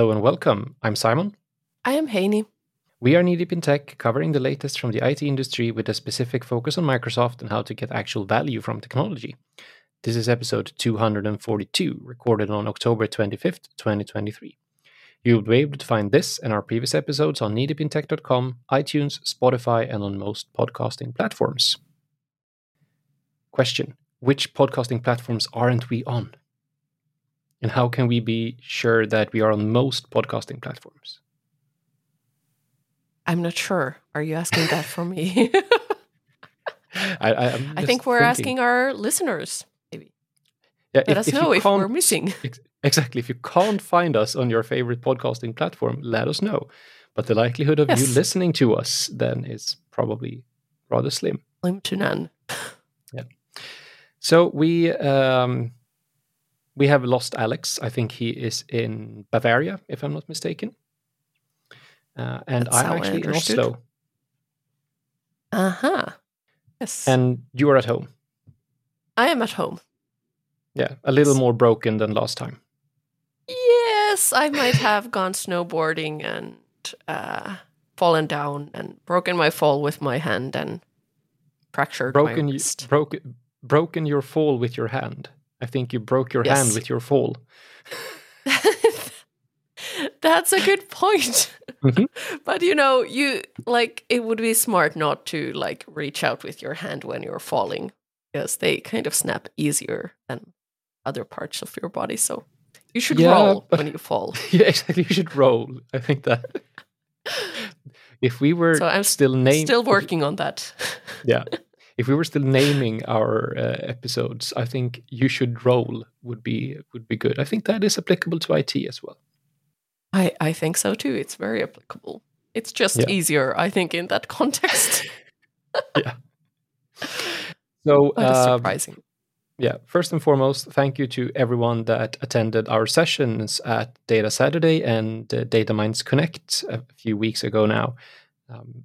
Hello and welcome. I'm Simon. I am Heini. We are Knee Deep in Tech, covering the latest from the IT industry with a specific focus on Microsoft and how to get actual value from technology. This is episode 242, recorded on October 25th, 2023. You will be able to find this and our previous episodes on kneedeepintech.com, iTunes, Spotify, and on most podcasting platforms. Question Which podcasting platforms aren't we on? And how can we be sure that we are on most podcasting platforms? I'm not sure. Are you asking that for me? I, I, I think we're thinking. asking our listeners, maybe. Yeah, Let us know you if we're missing. ex- Exactly. If you can't find us on your favorite podcasting platform, let us know. But the likelihood of you listening to us then is probably rather slim. Slim to none. Yeah. So we um, we have lost Alex. I think he is in Bavaria, if I'm not mistaken. Uh, and That's I'm actually in. Oslo, Uh huh. Yes. and you are at home. I am at home. Yeah, a little more broken than last time. Yes, I might have gone snowboarding and uh, fallen down and broken my fall with my hand and fractured Broken, my wrist. broken, broken your fall with your hand. I think you broke your hand with your fall. That's a good point. Mhm. But you know, you like it would be smart not to like reach out with your hand when you're falling because they kind of snap easier than other parts of your body. So you should Yeah, roll but- when you fall. yeah, exactly. You should roll. I think that if we were So I'm still naming, Still working on that. yeah, if we were still naming our uh, episodes, I think you should roll would be would be good. I think that is applicable to IT as well. I, I think so too. It's very applicable. It's just Yeah. easier, I think, in that context. Yeah. So That is um, surprising. yeah, first and foremost, thank you to everyone that attended our sessions at Data Saturday and uh, Data Minds Connect a few weeks ago now. Um,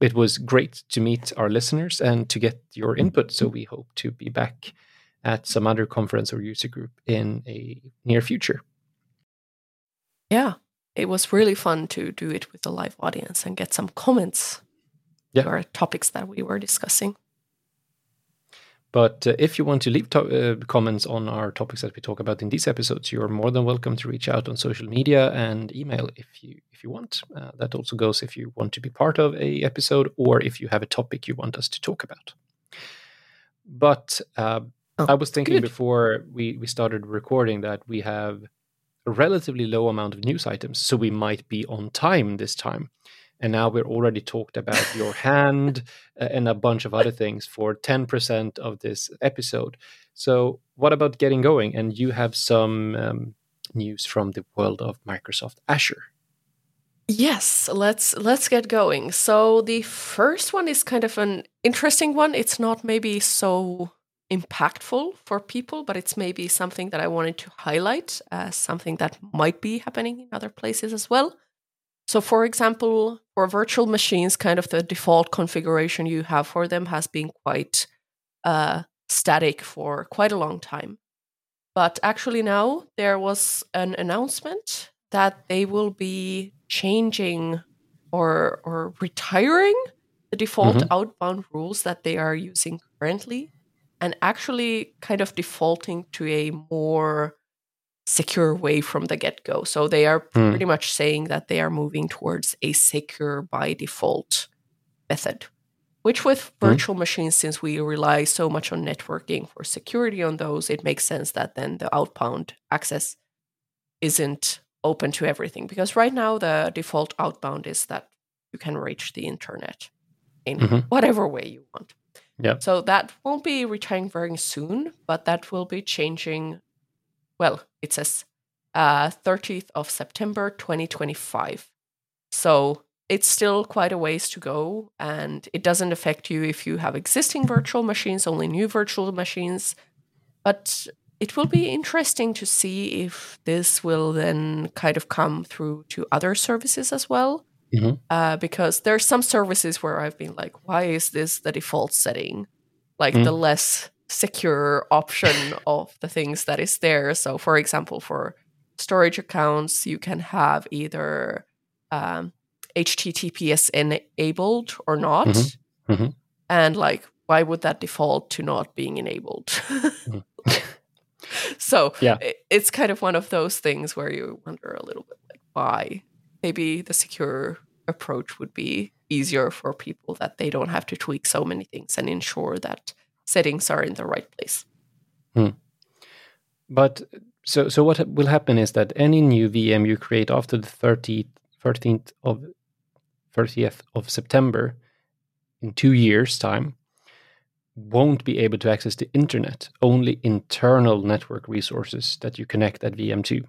it was great to meet our listeners and to get your input. So we hope to be back at some other conference or user group in a near future. Yeah, it was really fun to do it with a live audience and get some comments Yeah. our topics that we were discussing. But uh, if you want to leave to- uh, comments on our topics that we talk about in these episodes, you're more than welcome to reach out on social media and email if you if you want. Uh, that also goes if you want to be part of a episode or if you have a topic you want us to talk about. But uh, Oh, I was thinking good. before we we started recording that we have a relatively low amount of news items, so we might be on time this time. And now we're already talked about your hand uh, and a bunch of other things for 10% of this episode. So, what about getting going? And you have some um, news from the world of Microsoft Azure. Yes, let's let's get going. So the first one is kind of an interesting one. It's not maybe so impactful for people, but it's maybe something that I wanted to highlight as something that might be happening in other places as well. So for example, for virtual machines, kind of the default configuration you have for them has been quite uh, static for quite a long time. But actually now there was an announcement that they will be changing or or retiring the default Mhm. outbound rules that they are using currently and actually kind of defaulting to a more secure way from the get-go. So they are Hmm. pretty much saying that they are moving towards a secure by default method. Which with virtual machines, since we rely so much on networking for security on those, it makes sense that then the outbound access isn't open to everything. Because right now the default outbound is that you can reach the internet in Mhm. whatever way you want. Yeah. So that won't be retiring very soon, but that will be changing. Well, it says uh, 30th of September 2025. So it's still quite a ways to go, and it doesn't affect you if you have existing virtual machines, only new virtual machines. But it will be interesting to see if this will then kind of come through to other services as well. Mhm. Uh, because there's some services where I've been like, why is this the default setting? Like Mm. the less secure option of the things that is there. So, for example, for storage accounts, you can have either um, HTTPS enabled or not. Mm-hmm. Mm-hmm. And like, why would that default to not being enabled? mm-hmm. so yeah. it's kind of one of those things where you wonder a little bit like why. Maybe the secure approach would be easier for people that they don't have to tweak so many things and ensure that settings are in the right place. Hmm. But so so what will happen is that any new VM you create after the 30th, 13th of 30th of September in 2 years time won't be able to access the internet, only internal network resources that you connect that VM to.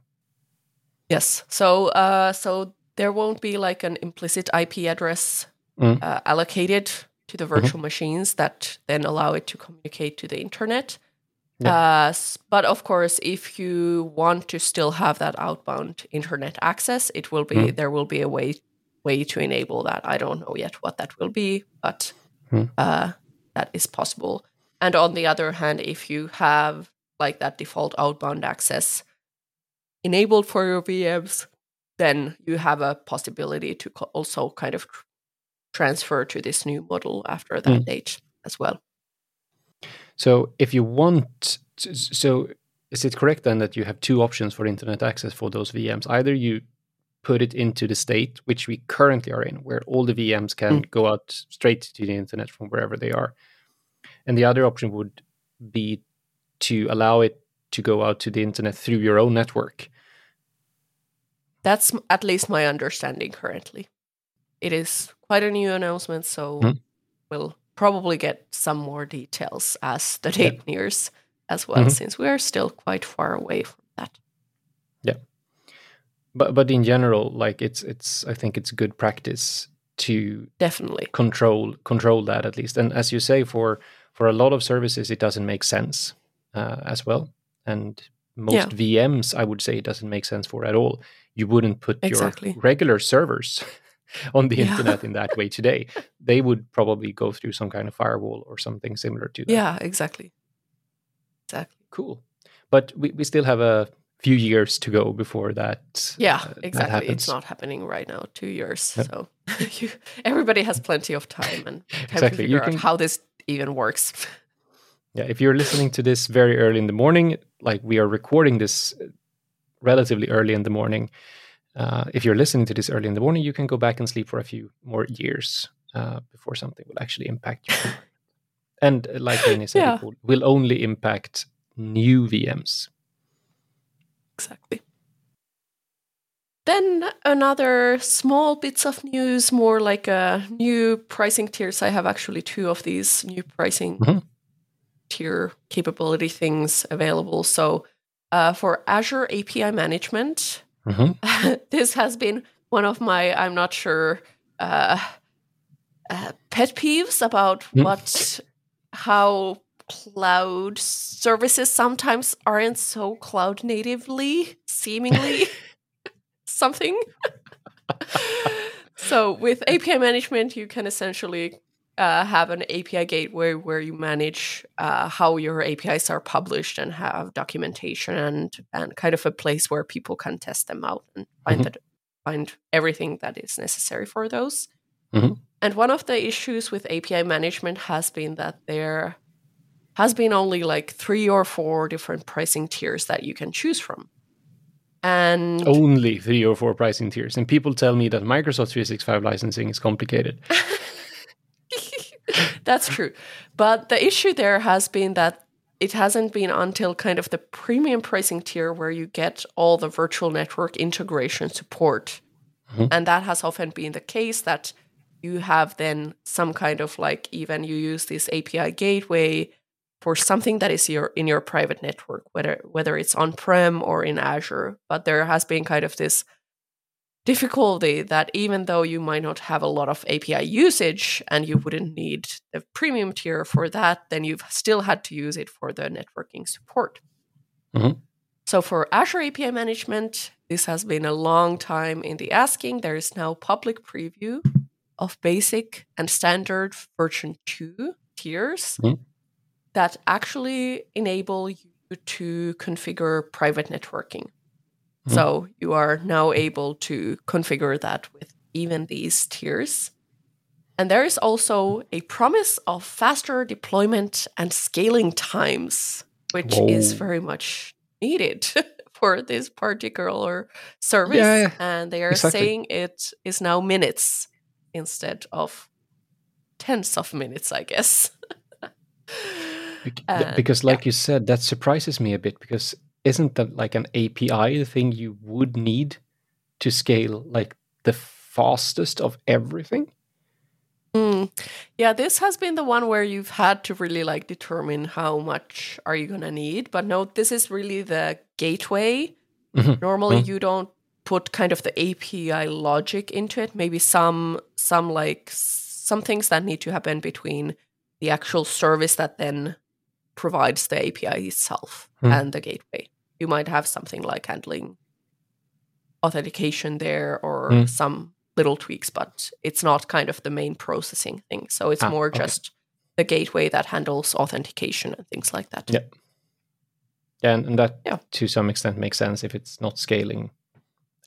Yes. So uh, so there won't be like an implicit IP address mm. uh, allocated to the virtual mm-hmm. machines that then allow it to communicate to the internet. Yeah. Uh, but of course, if you want to still have that outbound internet access, it will be mm. there will be a way way to enable that. I don't know yet what that will be, but mm. uh, that is possible. And on the other hand, if you have like that default outbound access enabled for your VMs, then you have a possibility to also kind of transfer to this new model after that mm. date as well. So if you want, so is it correct then that you have two options for internet access for those VMs? Either you put it into the state which we currently are in, where all the VMs can mm. go out straight to the internet from wherever they are, and the other option would be to allow it to go out to the internet through your own network. That's at least my understanding currently. It is quite a new announcement, so mm. we'll probably get some more details as the date yeah. nears as well, mm-hmm. since we are still quite far away from that. Yeah, but but in general, like it's it's I think it's good practice to definitely control control that at least. And as you say, for for a lot of services, it doesn't make sense uh, as well. And most yeah. VMs, I would say, it doesn't make sense for at all. You wouldn't put exactly. your regular servers on the yeah. internet in that way today. They would probably go through some kind of firewall or something similar to that. Yeah, exactly. Exactly. Cool. But we, we still have a few years to go before that. Yeah, uh, exactly. That it's not happening right now. Two years. Yep. So you, everybody has plenty of time and time exactly. to figure can, out how this even works. Yeah, if you're listening to this very early in the morning, like we are recording this relatively early in the morning, uh, if you're listening to this early in the morning, you can go back and sleep for a few more years uh, before something will actually impact you. and uh, like Amy said, yeah. it will, will only impact new VMs. Exactly. Then another small bits of news, more like a new pricing tiers. I have actually two of these new pricing mm-hmm. tier capability things available. So uh, for Azure API management, Mm-hmm. this has been one of my, I'm not sure, uh, uh, pet peeves about mm. what, how cloud services sometimes aren't so cloud natively, seemingly something. so with API management, you can essentially uh, have an API gateway where you manage uh, how your APIs are published and have documentation and and kind of a place where people can test them out and find mm-hmm. that find everything that is necessary for those. Mm-hmm. And one of the issues with API management has been that there has been only like three or four different pricing tiers that you can choose from. And only three or four pricing tiers. And people tell me that Microsoft 365 licensing is complicated. That's true. But the issue there has been that it hasn't been until kind of the premium pricing tier where you get all the virtual network integration support. Mm-hmm. And that has often been the case that you have then some kind of like even you use this API gateway for something that is your in your private network, whether whether it's on-prem or in Azure. But there has been kind of this difficulty that even though you might not have a lot of API usage and you wouldn't need the premium tier for that, then you've still had to use it for the networking support. Mm-hmm. So for Azure API management, this has been a long time in the asking. There is now public preview of basic and standard version 2 tiers mm-hmm. that actually enable you to configure private networking. Mm-hmm. So you are now able to configure that with even these tiers. And there is also a promise of faster deployment and scaling times, which is very much needed for this particular service. Yeah, yeah. And they are Exactly. saying it is now minutes instead of tens of minutes, I guess. Because, like you said, that surprises me a bit. Because isn't that like an API the thing you would need to scale like the fastest of everything? Mm. Yeah, this has been the one where you've had to really like determine how much are you gonna need. But no, this is really the gateway. Mhm. Normally, Mhm. you don't put kind of the API logic into it. Maybe some some like some things that need to happen between the actual service that then provides the API itself Hmm. and the gateway. You might have something like handling authentication there or Hmm. some little tweaks, but it's not kind of the main processing thing. So it's Ah, more okay. just the gateway that handles authentication and things like that. Yeah. Yeah, and, and that Yeah. to some extent makes sense if it's not scaling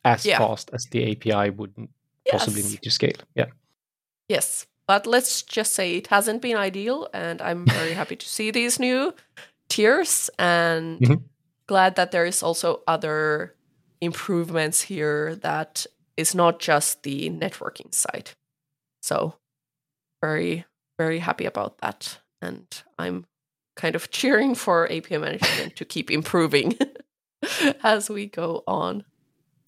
as Yeah. fast as the API would n- possibly need to scale. Yeah. Yes. But let's just say it hasn't been ideal, and I'm very happy to see these new tiers and Mhm. Glad that there is also other improvements here that is not just the networking side. So very, very happy about that. And I'm kind of cheering for API management to keep improving as we go on.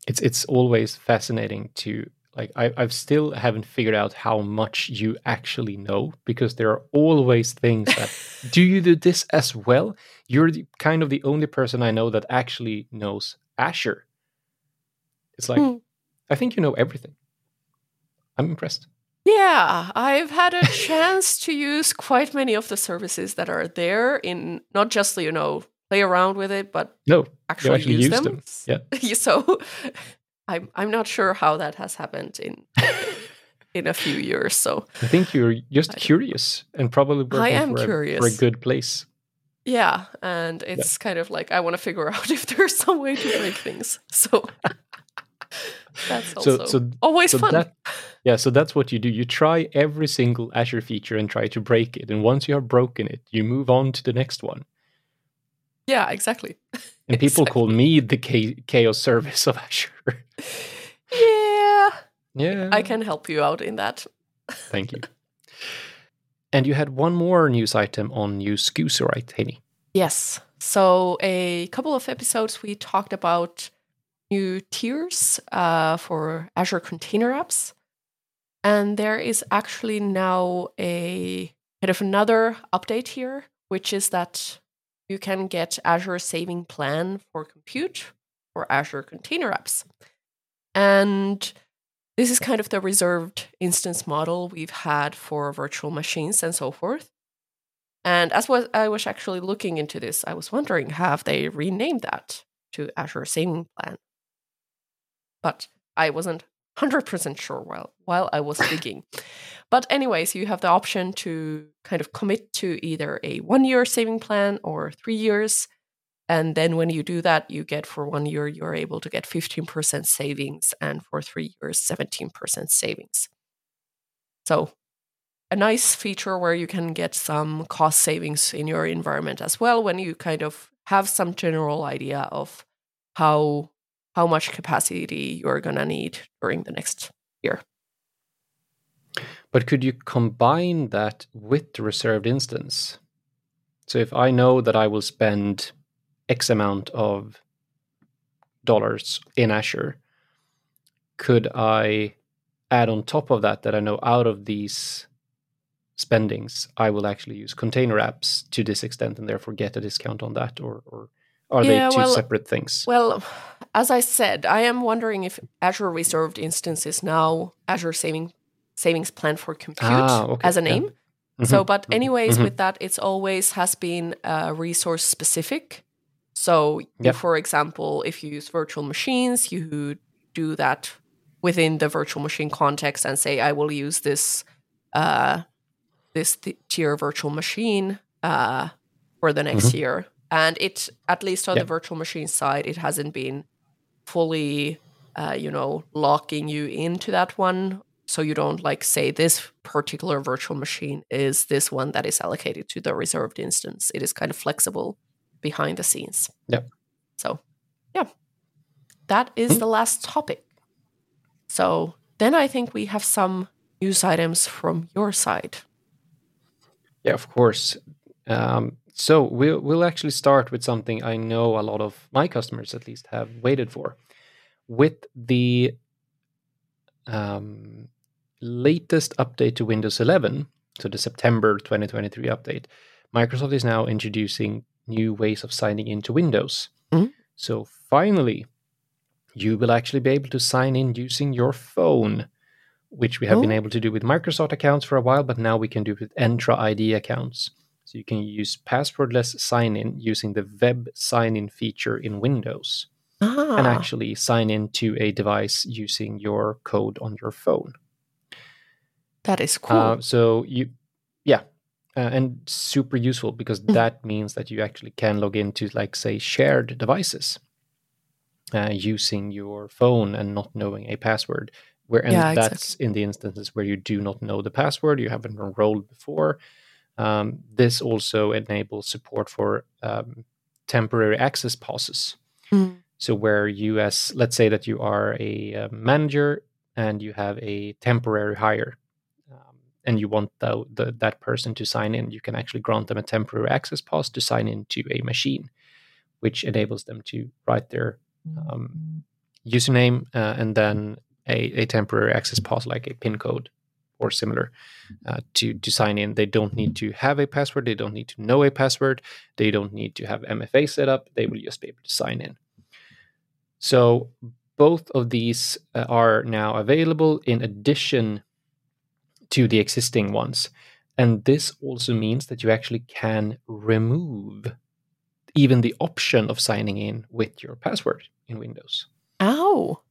It's it's always fascinating to like I, I've still haven't figured out how much you actually know because there are always things that do you do this as well? You're the, kind of the only person I know that actually knows Azure. It's like Hmm. I think you know everything. I'm impressed. Yeah, I've had a chance to use quite many of the services that are there in not just, you know, play around with it, but No, actually, actually use, use them. them. Yeah. so I'm I'm not sure how that has happened in in a few years. So I think you're just I curious and probably working am for, a, for a good place. yeah, and it's kind of like I want to figure out if there's some way to break things. So that's also So so always so fun. that yeah, so that's what you do. You try every single Azure feature and try to break it, and once you have broken it, you move on to the next one. Yeah, exactly. And people Exactly. call me the chaos service of Azure. Yeah, yeah, I can help you out in that. Thank you. and you had one more news item on new SKUs, right, Heini? Yes. So a couple of episodes we talked about new tiers uh, for Azure Container Apps, and there is actually now a kind of another update here, which is that you can get Azure Saving Plan for Compute for Azure Container Apps, and this is kind of the reserved instance model we've had for virtual machines and so forth. And as was, I was actually looking into this, I was wondering have they renamed that to Azure Saving Plan? But I wasn't 100% sure while, while I was digging. But, anyways, you have the option to kind of commit to either a one year saving plan or three years. And then when you do that, you get for one year, you're able to get 15% savings, and for three years, 17% savings. So a nice feature where you can get some cost savings in your environment as well when you kind of have some general idea of how how much capacity you're going to need during the next year. But could you combine that with the reserved instance? So if I know that I will spend X amount of dollars in Azure, could I add on top of that that I know out of these spendings I will actually use container apps to this extent and therefore get a discount on that or, or are Yeah, they two well- separate things? Well, as I said, I am wondering if Azure Reserved Instance is now Azure Saving Savings Plan for Compute Ah, okay, as a yeah. name. So, Mhm, but mhm, anyways, mhm. with that, it's always has been uh, resource specific. So, Yep. for example, if you use virtual machines, you do that within the virtual machine context and say, I will use this uh, this th- tier virtual machine uh, for the next year. And it, at least on Yeah. the virtual machine side, it hasn't been fully, uh, you know, locking you into that one. So you don't like say this particular virtual machine is this one that is allocated to the reserved instance. It is kind of flexible behind the scenes. Yeah. So, yeah, that is the last topic. So then I think we have some news items from your side. Yeah, of course. Um, so we'll we'll actually start with something I know a lot of my customers at least have waited for, with the um, latest update to Windows 11, so the September 2023 update. Microsoft is now introducing new ways of signing into Windows. Mhm. So finally, you will actually be able to sign in using your phone, which we have been Oh. able to do with Microsoft accounts for a while, but now we can do it with Entra ID accounts. So you can use passwordless sign in using the web sign in feature in Windows Ah, and actually sign in to a device using your code on your phone. That is cool. Uh, so you, yeah, uh, and super useful because Mm. that means that you actually can log into, like, say, shared devices uh, using your phone and not knowing a password. Where and Yeah, that's in the instances where you do not know the password, you haven't enrolled before. Um, this also enables support for um, temporary access passes. Mm. So where you, as let's say that you are a uh, manager and you have a temporary hire, and you want the, the, that person to sign in, you can actually grant them a temporary access pass to sign into a machine, which enables them to write their um, username uh, and then a, a temporary access pass like a PIN code or similar uh, to to sign in. They don't need to have a password. They don't need to know a password. They don't need to have MFA set up. They will just be able to sign in. So both of these uh, are now available in addition to the existing ones. And this also means that you actually can remove even the option of signing in with your password in Windows. Oh,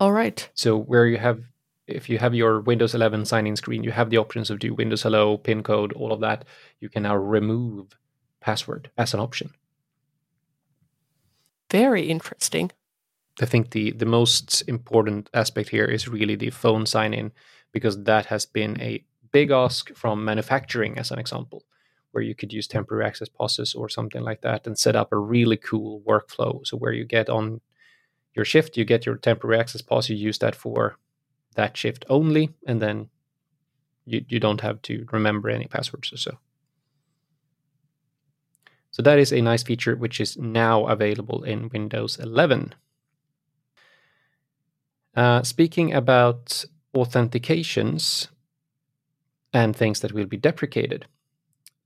All right. So where you have if you have your Windows 11 sign-in screen, you have the options of do Windows Hello, PIN code, all of that. You can now remove password as an option. Very interesting. I think the the most important aspect here is really the phone sign-in because that has been a big ask from manufacturing, as an example, where you could use temporary access passes or something like that and set up a really cool workflow. So where you get on your shift, you get your temporary access pass, you use that for that shift only, and then you, you don't have to remember any passwords or so. So that is a nice feature which is now available in Windows 11. Uh, speaking about authentications and things that will be deprecated,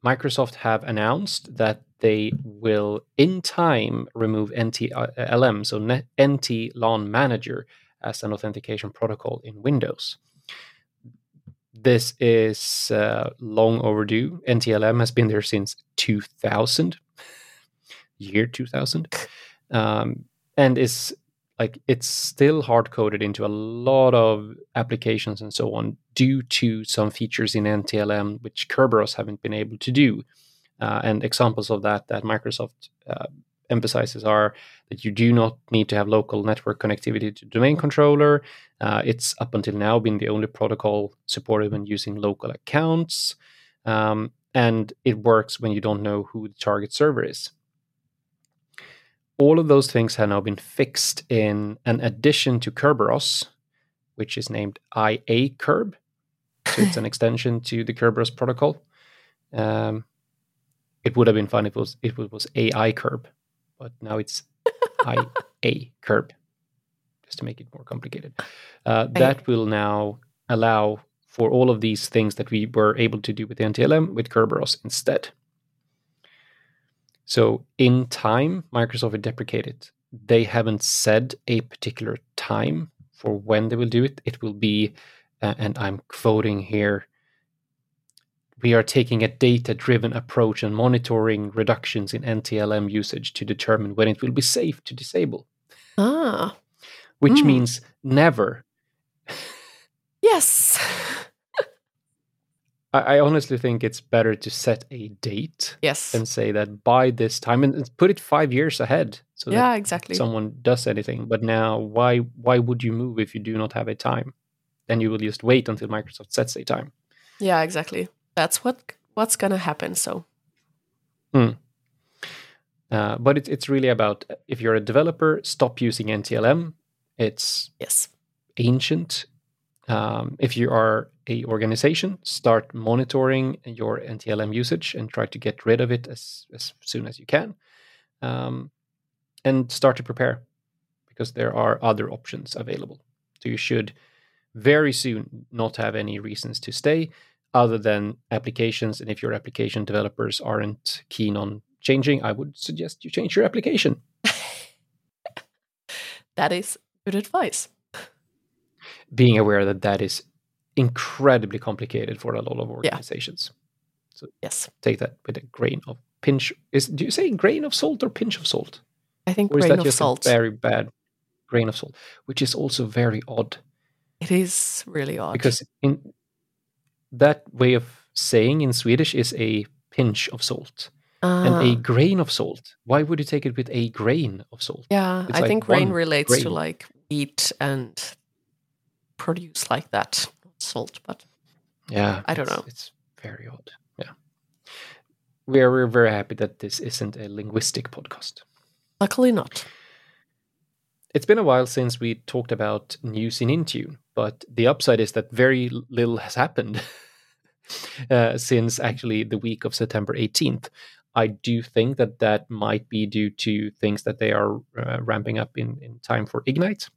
Microsoft have announced that they will, in time, remove NTLM, so NT LAN Manager, as an authentication protocol in Windows. This is uh, long overdue. NTLM has been there since 2000, year 2000, um, and is like it's still hard coded into a lot of applications and so on due to some features in NTLM which Kerberos haven't been able to do. Uh, and examples of that that Microsoft uh, emphasizes are that you do not need to have local network connectivity to domain controller. Uh, it's up until now been the only protocol supported when using local accounts. Um, and it works when you don't know who the target server is. All of those things have now been fixed in an addition to Kerberos, which is named IA Kerb. So it's an extension to the Kerberos protocol. Um, it would have been fun if it was if it was AI Kerb, but now it's IA Kerb, just to make it more complicated. Uh, that will now allow for all of these things that we were able to do with NTLM with Kerberos instead. So in time, Microsoft will deprecate it. They haven't said a particular time for when they will do it. It will be, uh, and I'm quoting here, we are taking a data driven approach and monitoring reductions in NTLM usage to determine when it will be safe to disable. Ah. Which Mm. means never. Yes. I, I honestly think it's better to set a date Yes. and say that by this time and put it five years ahead so that yeah, exactly. someone does anything. But now, why why would you move if you do not have a time? Then you will just wait until Microsoft sets a time. Yeah, exactly. That's what what's gonna happen. So Uh, but it's it's really about if you're a developer, stop using NTLM. It's yes. ancient. Um, if you are a organization, start monitoring your NTLM usage and try to get rid of it as as soon as you can, um, and start to prepare because there are other options available. So you should very soon not have any reasons to stay other than applications. And if your application developers aren't keen on changing, I would suggest you change your application. That is good advice. being aware that that is incredibly complicated for a lot of organizations. so Yes. Take that with a grain of pinch. Is do you say grain of salt or pinch of salt, I think or is grain that of just salt. a very bad grain of salt, which is also very odd It is really odd. because in that way of saying in Swedish is a pinch of salt and a Ah, grain of salt. Why would you take it with a grain of salt? yeah, it's I like think grain relates to like wheat and produce like that. Salt, but Yeah, I don't know. It's very odd. Yeah, we're we're very happy that this isn't a linguistic podcast. luckily not. It's been a while since we talked about news in Intune, but the upside is that very little has happened uh, since actually the week of September 18th. I do think that that might be due to things that they are uh, ramping up in, in time for Ignite.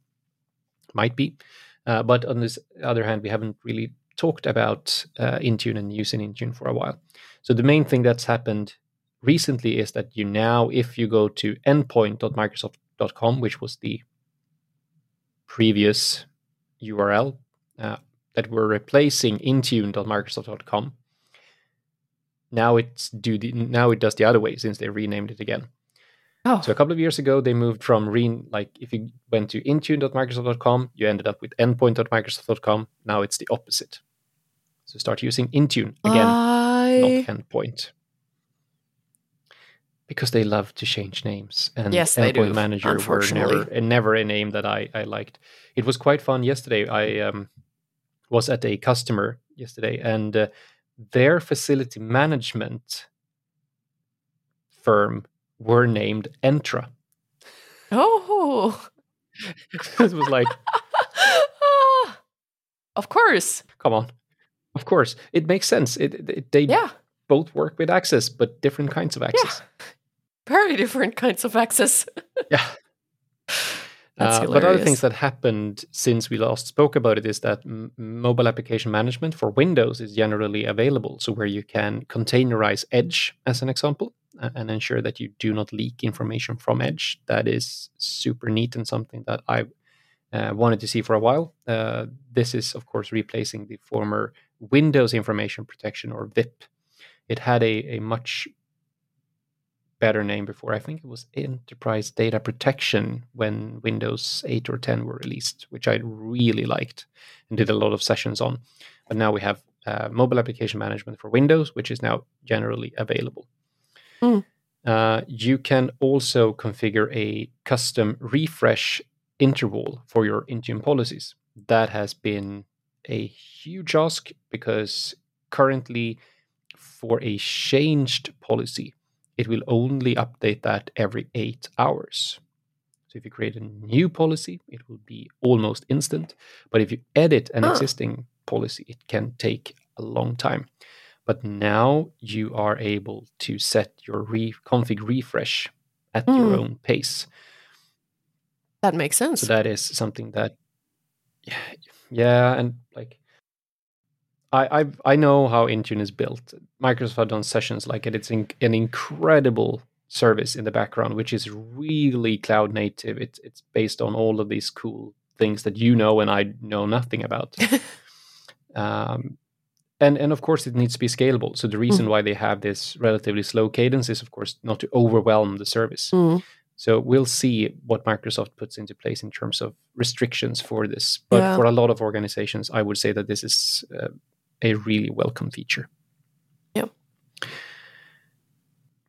Might be. Uh, but on this other hand, we haven't really talked about uh, Intune and using Intune for a while. So the main thing that's happened recently is that you now, if you go to endpoint.microsoft.com, which was the previous URL uh, that we're replacing intune.microsoft.com, now it's do the, now it does the other way since they renamed it again. Oh, So a couple of years ago, they moved from re like if you went to intune.microsoft.com, you ended up with endpoint.microsoft.com. Now it's the opposite. So start using Intune again, I not endpoint. Because they love to change names, and Yes, they endpoint do, manager were never and never a name that I I liked. It was quite fun yesterday. I um, was at a customer yesterday, and uh, their facility management firm were named Entra. oh, it was like, Ah, of course, come on. Of course, it makes sense. It, it- they yeah, both work with access, but different kinds of access. very different kinds of access. Yeah. That's Uh, but other things that happened since we last spoke about it is that m- mobile application management for Windows is generally available. So where you can containerize Edge, as an example, and ensure that you do not leak information from Edge. That is super neat and something that I uh, wanted to see for a while. Uh, this is, of course, replacing the former Windows Information Protection or VIP. It had a, a much better name before. I think it was Enterprise Data Protection when Windows 8 or 10 were released, which I really liked and did a lot of sessions on. But now we have uh, mobile application management for Windows, which is now generally available. Mm. Uh, you can also configure a custom refresh interval for your Intune policies. That has been a huge ask because currently, for a changed policy, it will only update that every eight hours. So if you create a new policy, it will be almost instant. But if you edit an Ah. existing policy, it can take a long time. But now you are able to set your re- config refresh at your Hmm. own pace. That makes sense. So that is something that, yeah, yeah, and like, I I I know how Intune is built. Microsoft have done sessions like it. It's in, an incredible service in the background, which is really cloud native. It's it's based on all of these cool things that you know and I know nothing about. um, and and of course it needs to be scalable. So the reason why they have this relatively slow cadence is of course not to overwhelm the service. Mm. So we'll see what Microsoft puts into place in terms of restrictions for this. But Yeah. for a lot of organizations, I would say that this is uh, a really welcome feature. Yeah.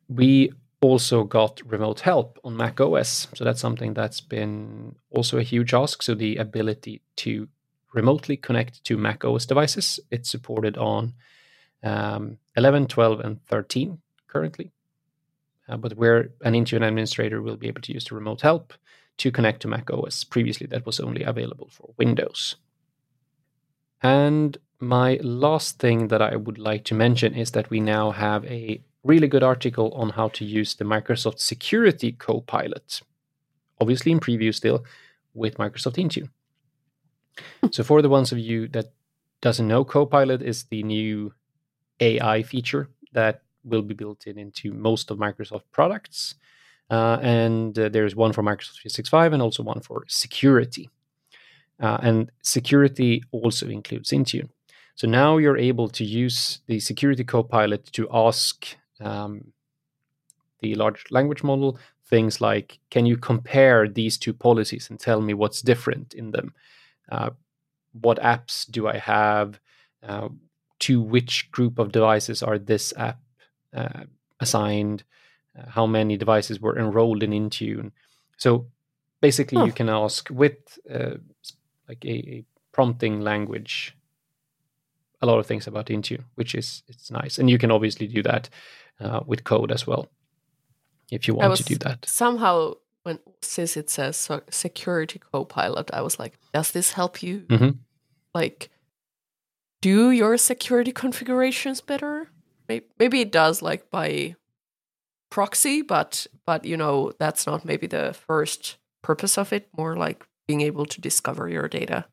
We also got remote help on Mac OS. So that's something that's been also a huge ask. So the ability to remotely connect to Mac OS devices. It's supported on um, 11, 12, and 13 currently. Uh, but where an Intune administrator will be able to use the remote help to connect to Mac OS. Previously, that was only available for Windows. And my last thing that I would like to mention is that we now have a really good article on how to use the Microsoft Security Copilot. Obviously, in preview still with Microsoft Intune. So, for the ones of you that doesn't know, Copilot is the new AI feature that will be built in into most of Microsoft products. Uh, and uh, there's one for Microsoft 365 and also one for security. Uh, and security also includes Intune. So now you're able to use the security copilot to ask um, the large language model things like can you compare these two policies and tell me what's different in them what apps do i have uh, to which group of devices are this app uh, assigned uh, how many devices were enrolled in intune so basically huh. you can ask with uh, like a, a prompting language a lot of things about Intune, which is it's nice, and you can obviously do that uh, with code as well if you want to do that. Somehow, when since it says security copilot, I was like, does this help you mm-hmm. like do your security configurations better? Maybe it does, like by proxy, but but you know that's not maybe the first purpose of it. More like being able to discover your data.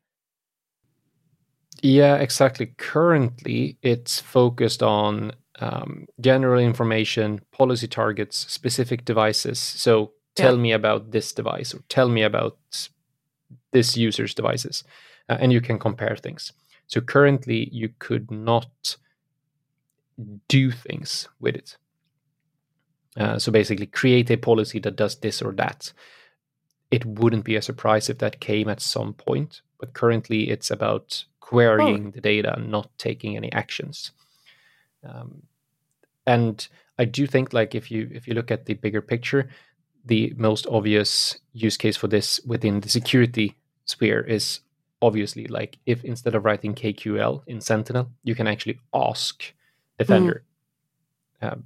Yeah, exactly. Currently, it's focused on um, general information, policy targets, specific devices. So tell yeah. me about this device or tell me about this user's devices. Uh, and you can compare things. So currently, you could not do things with it. Uh, so basically, create a policy that does this or that. It wouldn't be a surprise if that came at some point, but currently it's about querying oh. the data, and not taking any actions. Um, and I do think like if you if you look at the bigger picture, the most obvious use case for this within the security sphere is obviously like if instead of writing KQL in Sentinel, you can actually ask Defender, mm. um,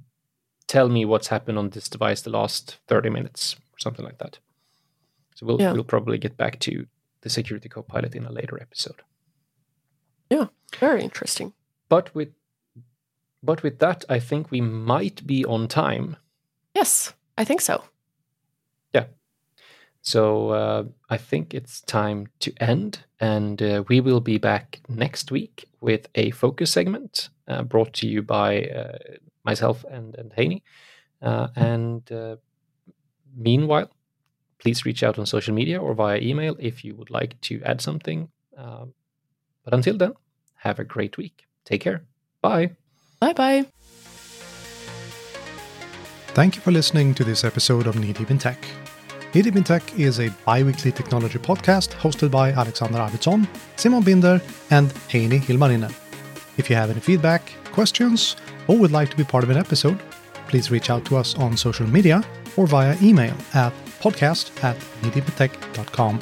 tell me what's happened on this device the last 30 minutes or something like that. So we'll yeah. we'll probably get back to the security copilot in a later episode. Yeah, very interesting. But with but with that, I think we might be on time. Yes, I think so. Yeah. So uh, I think it's time to end, and uh, we will be back next week with a focus segment uh, brought to you by uh, myself and and Heini. Uh, and uh, meanwhile, please reach out on social media or via email if you would like to add something. Um, but until then, have a great week. Take care. Bye. Bye bye. Thank you for listening to this episode of Knee Deep in Tech. Deep Tech is a bi weekly technology podcast hosted by Alexander Arvidsson, Simon Binder, and Heini Hilmarinen. If you have any feedback, questions, or would like to be part of an episode, please reach out to us on social media or via email at podcast at kneedeepintech.com.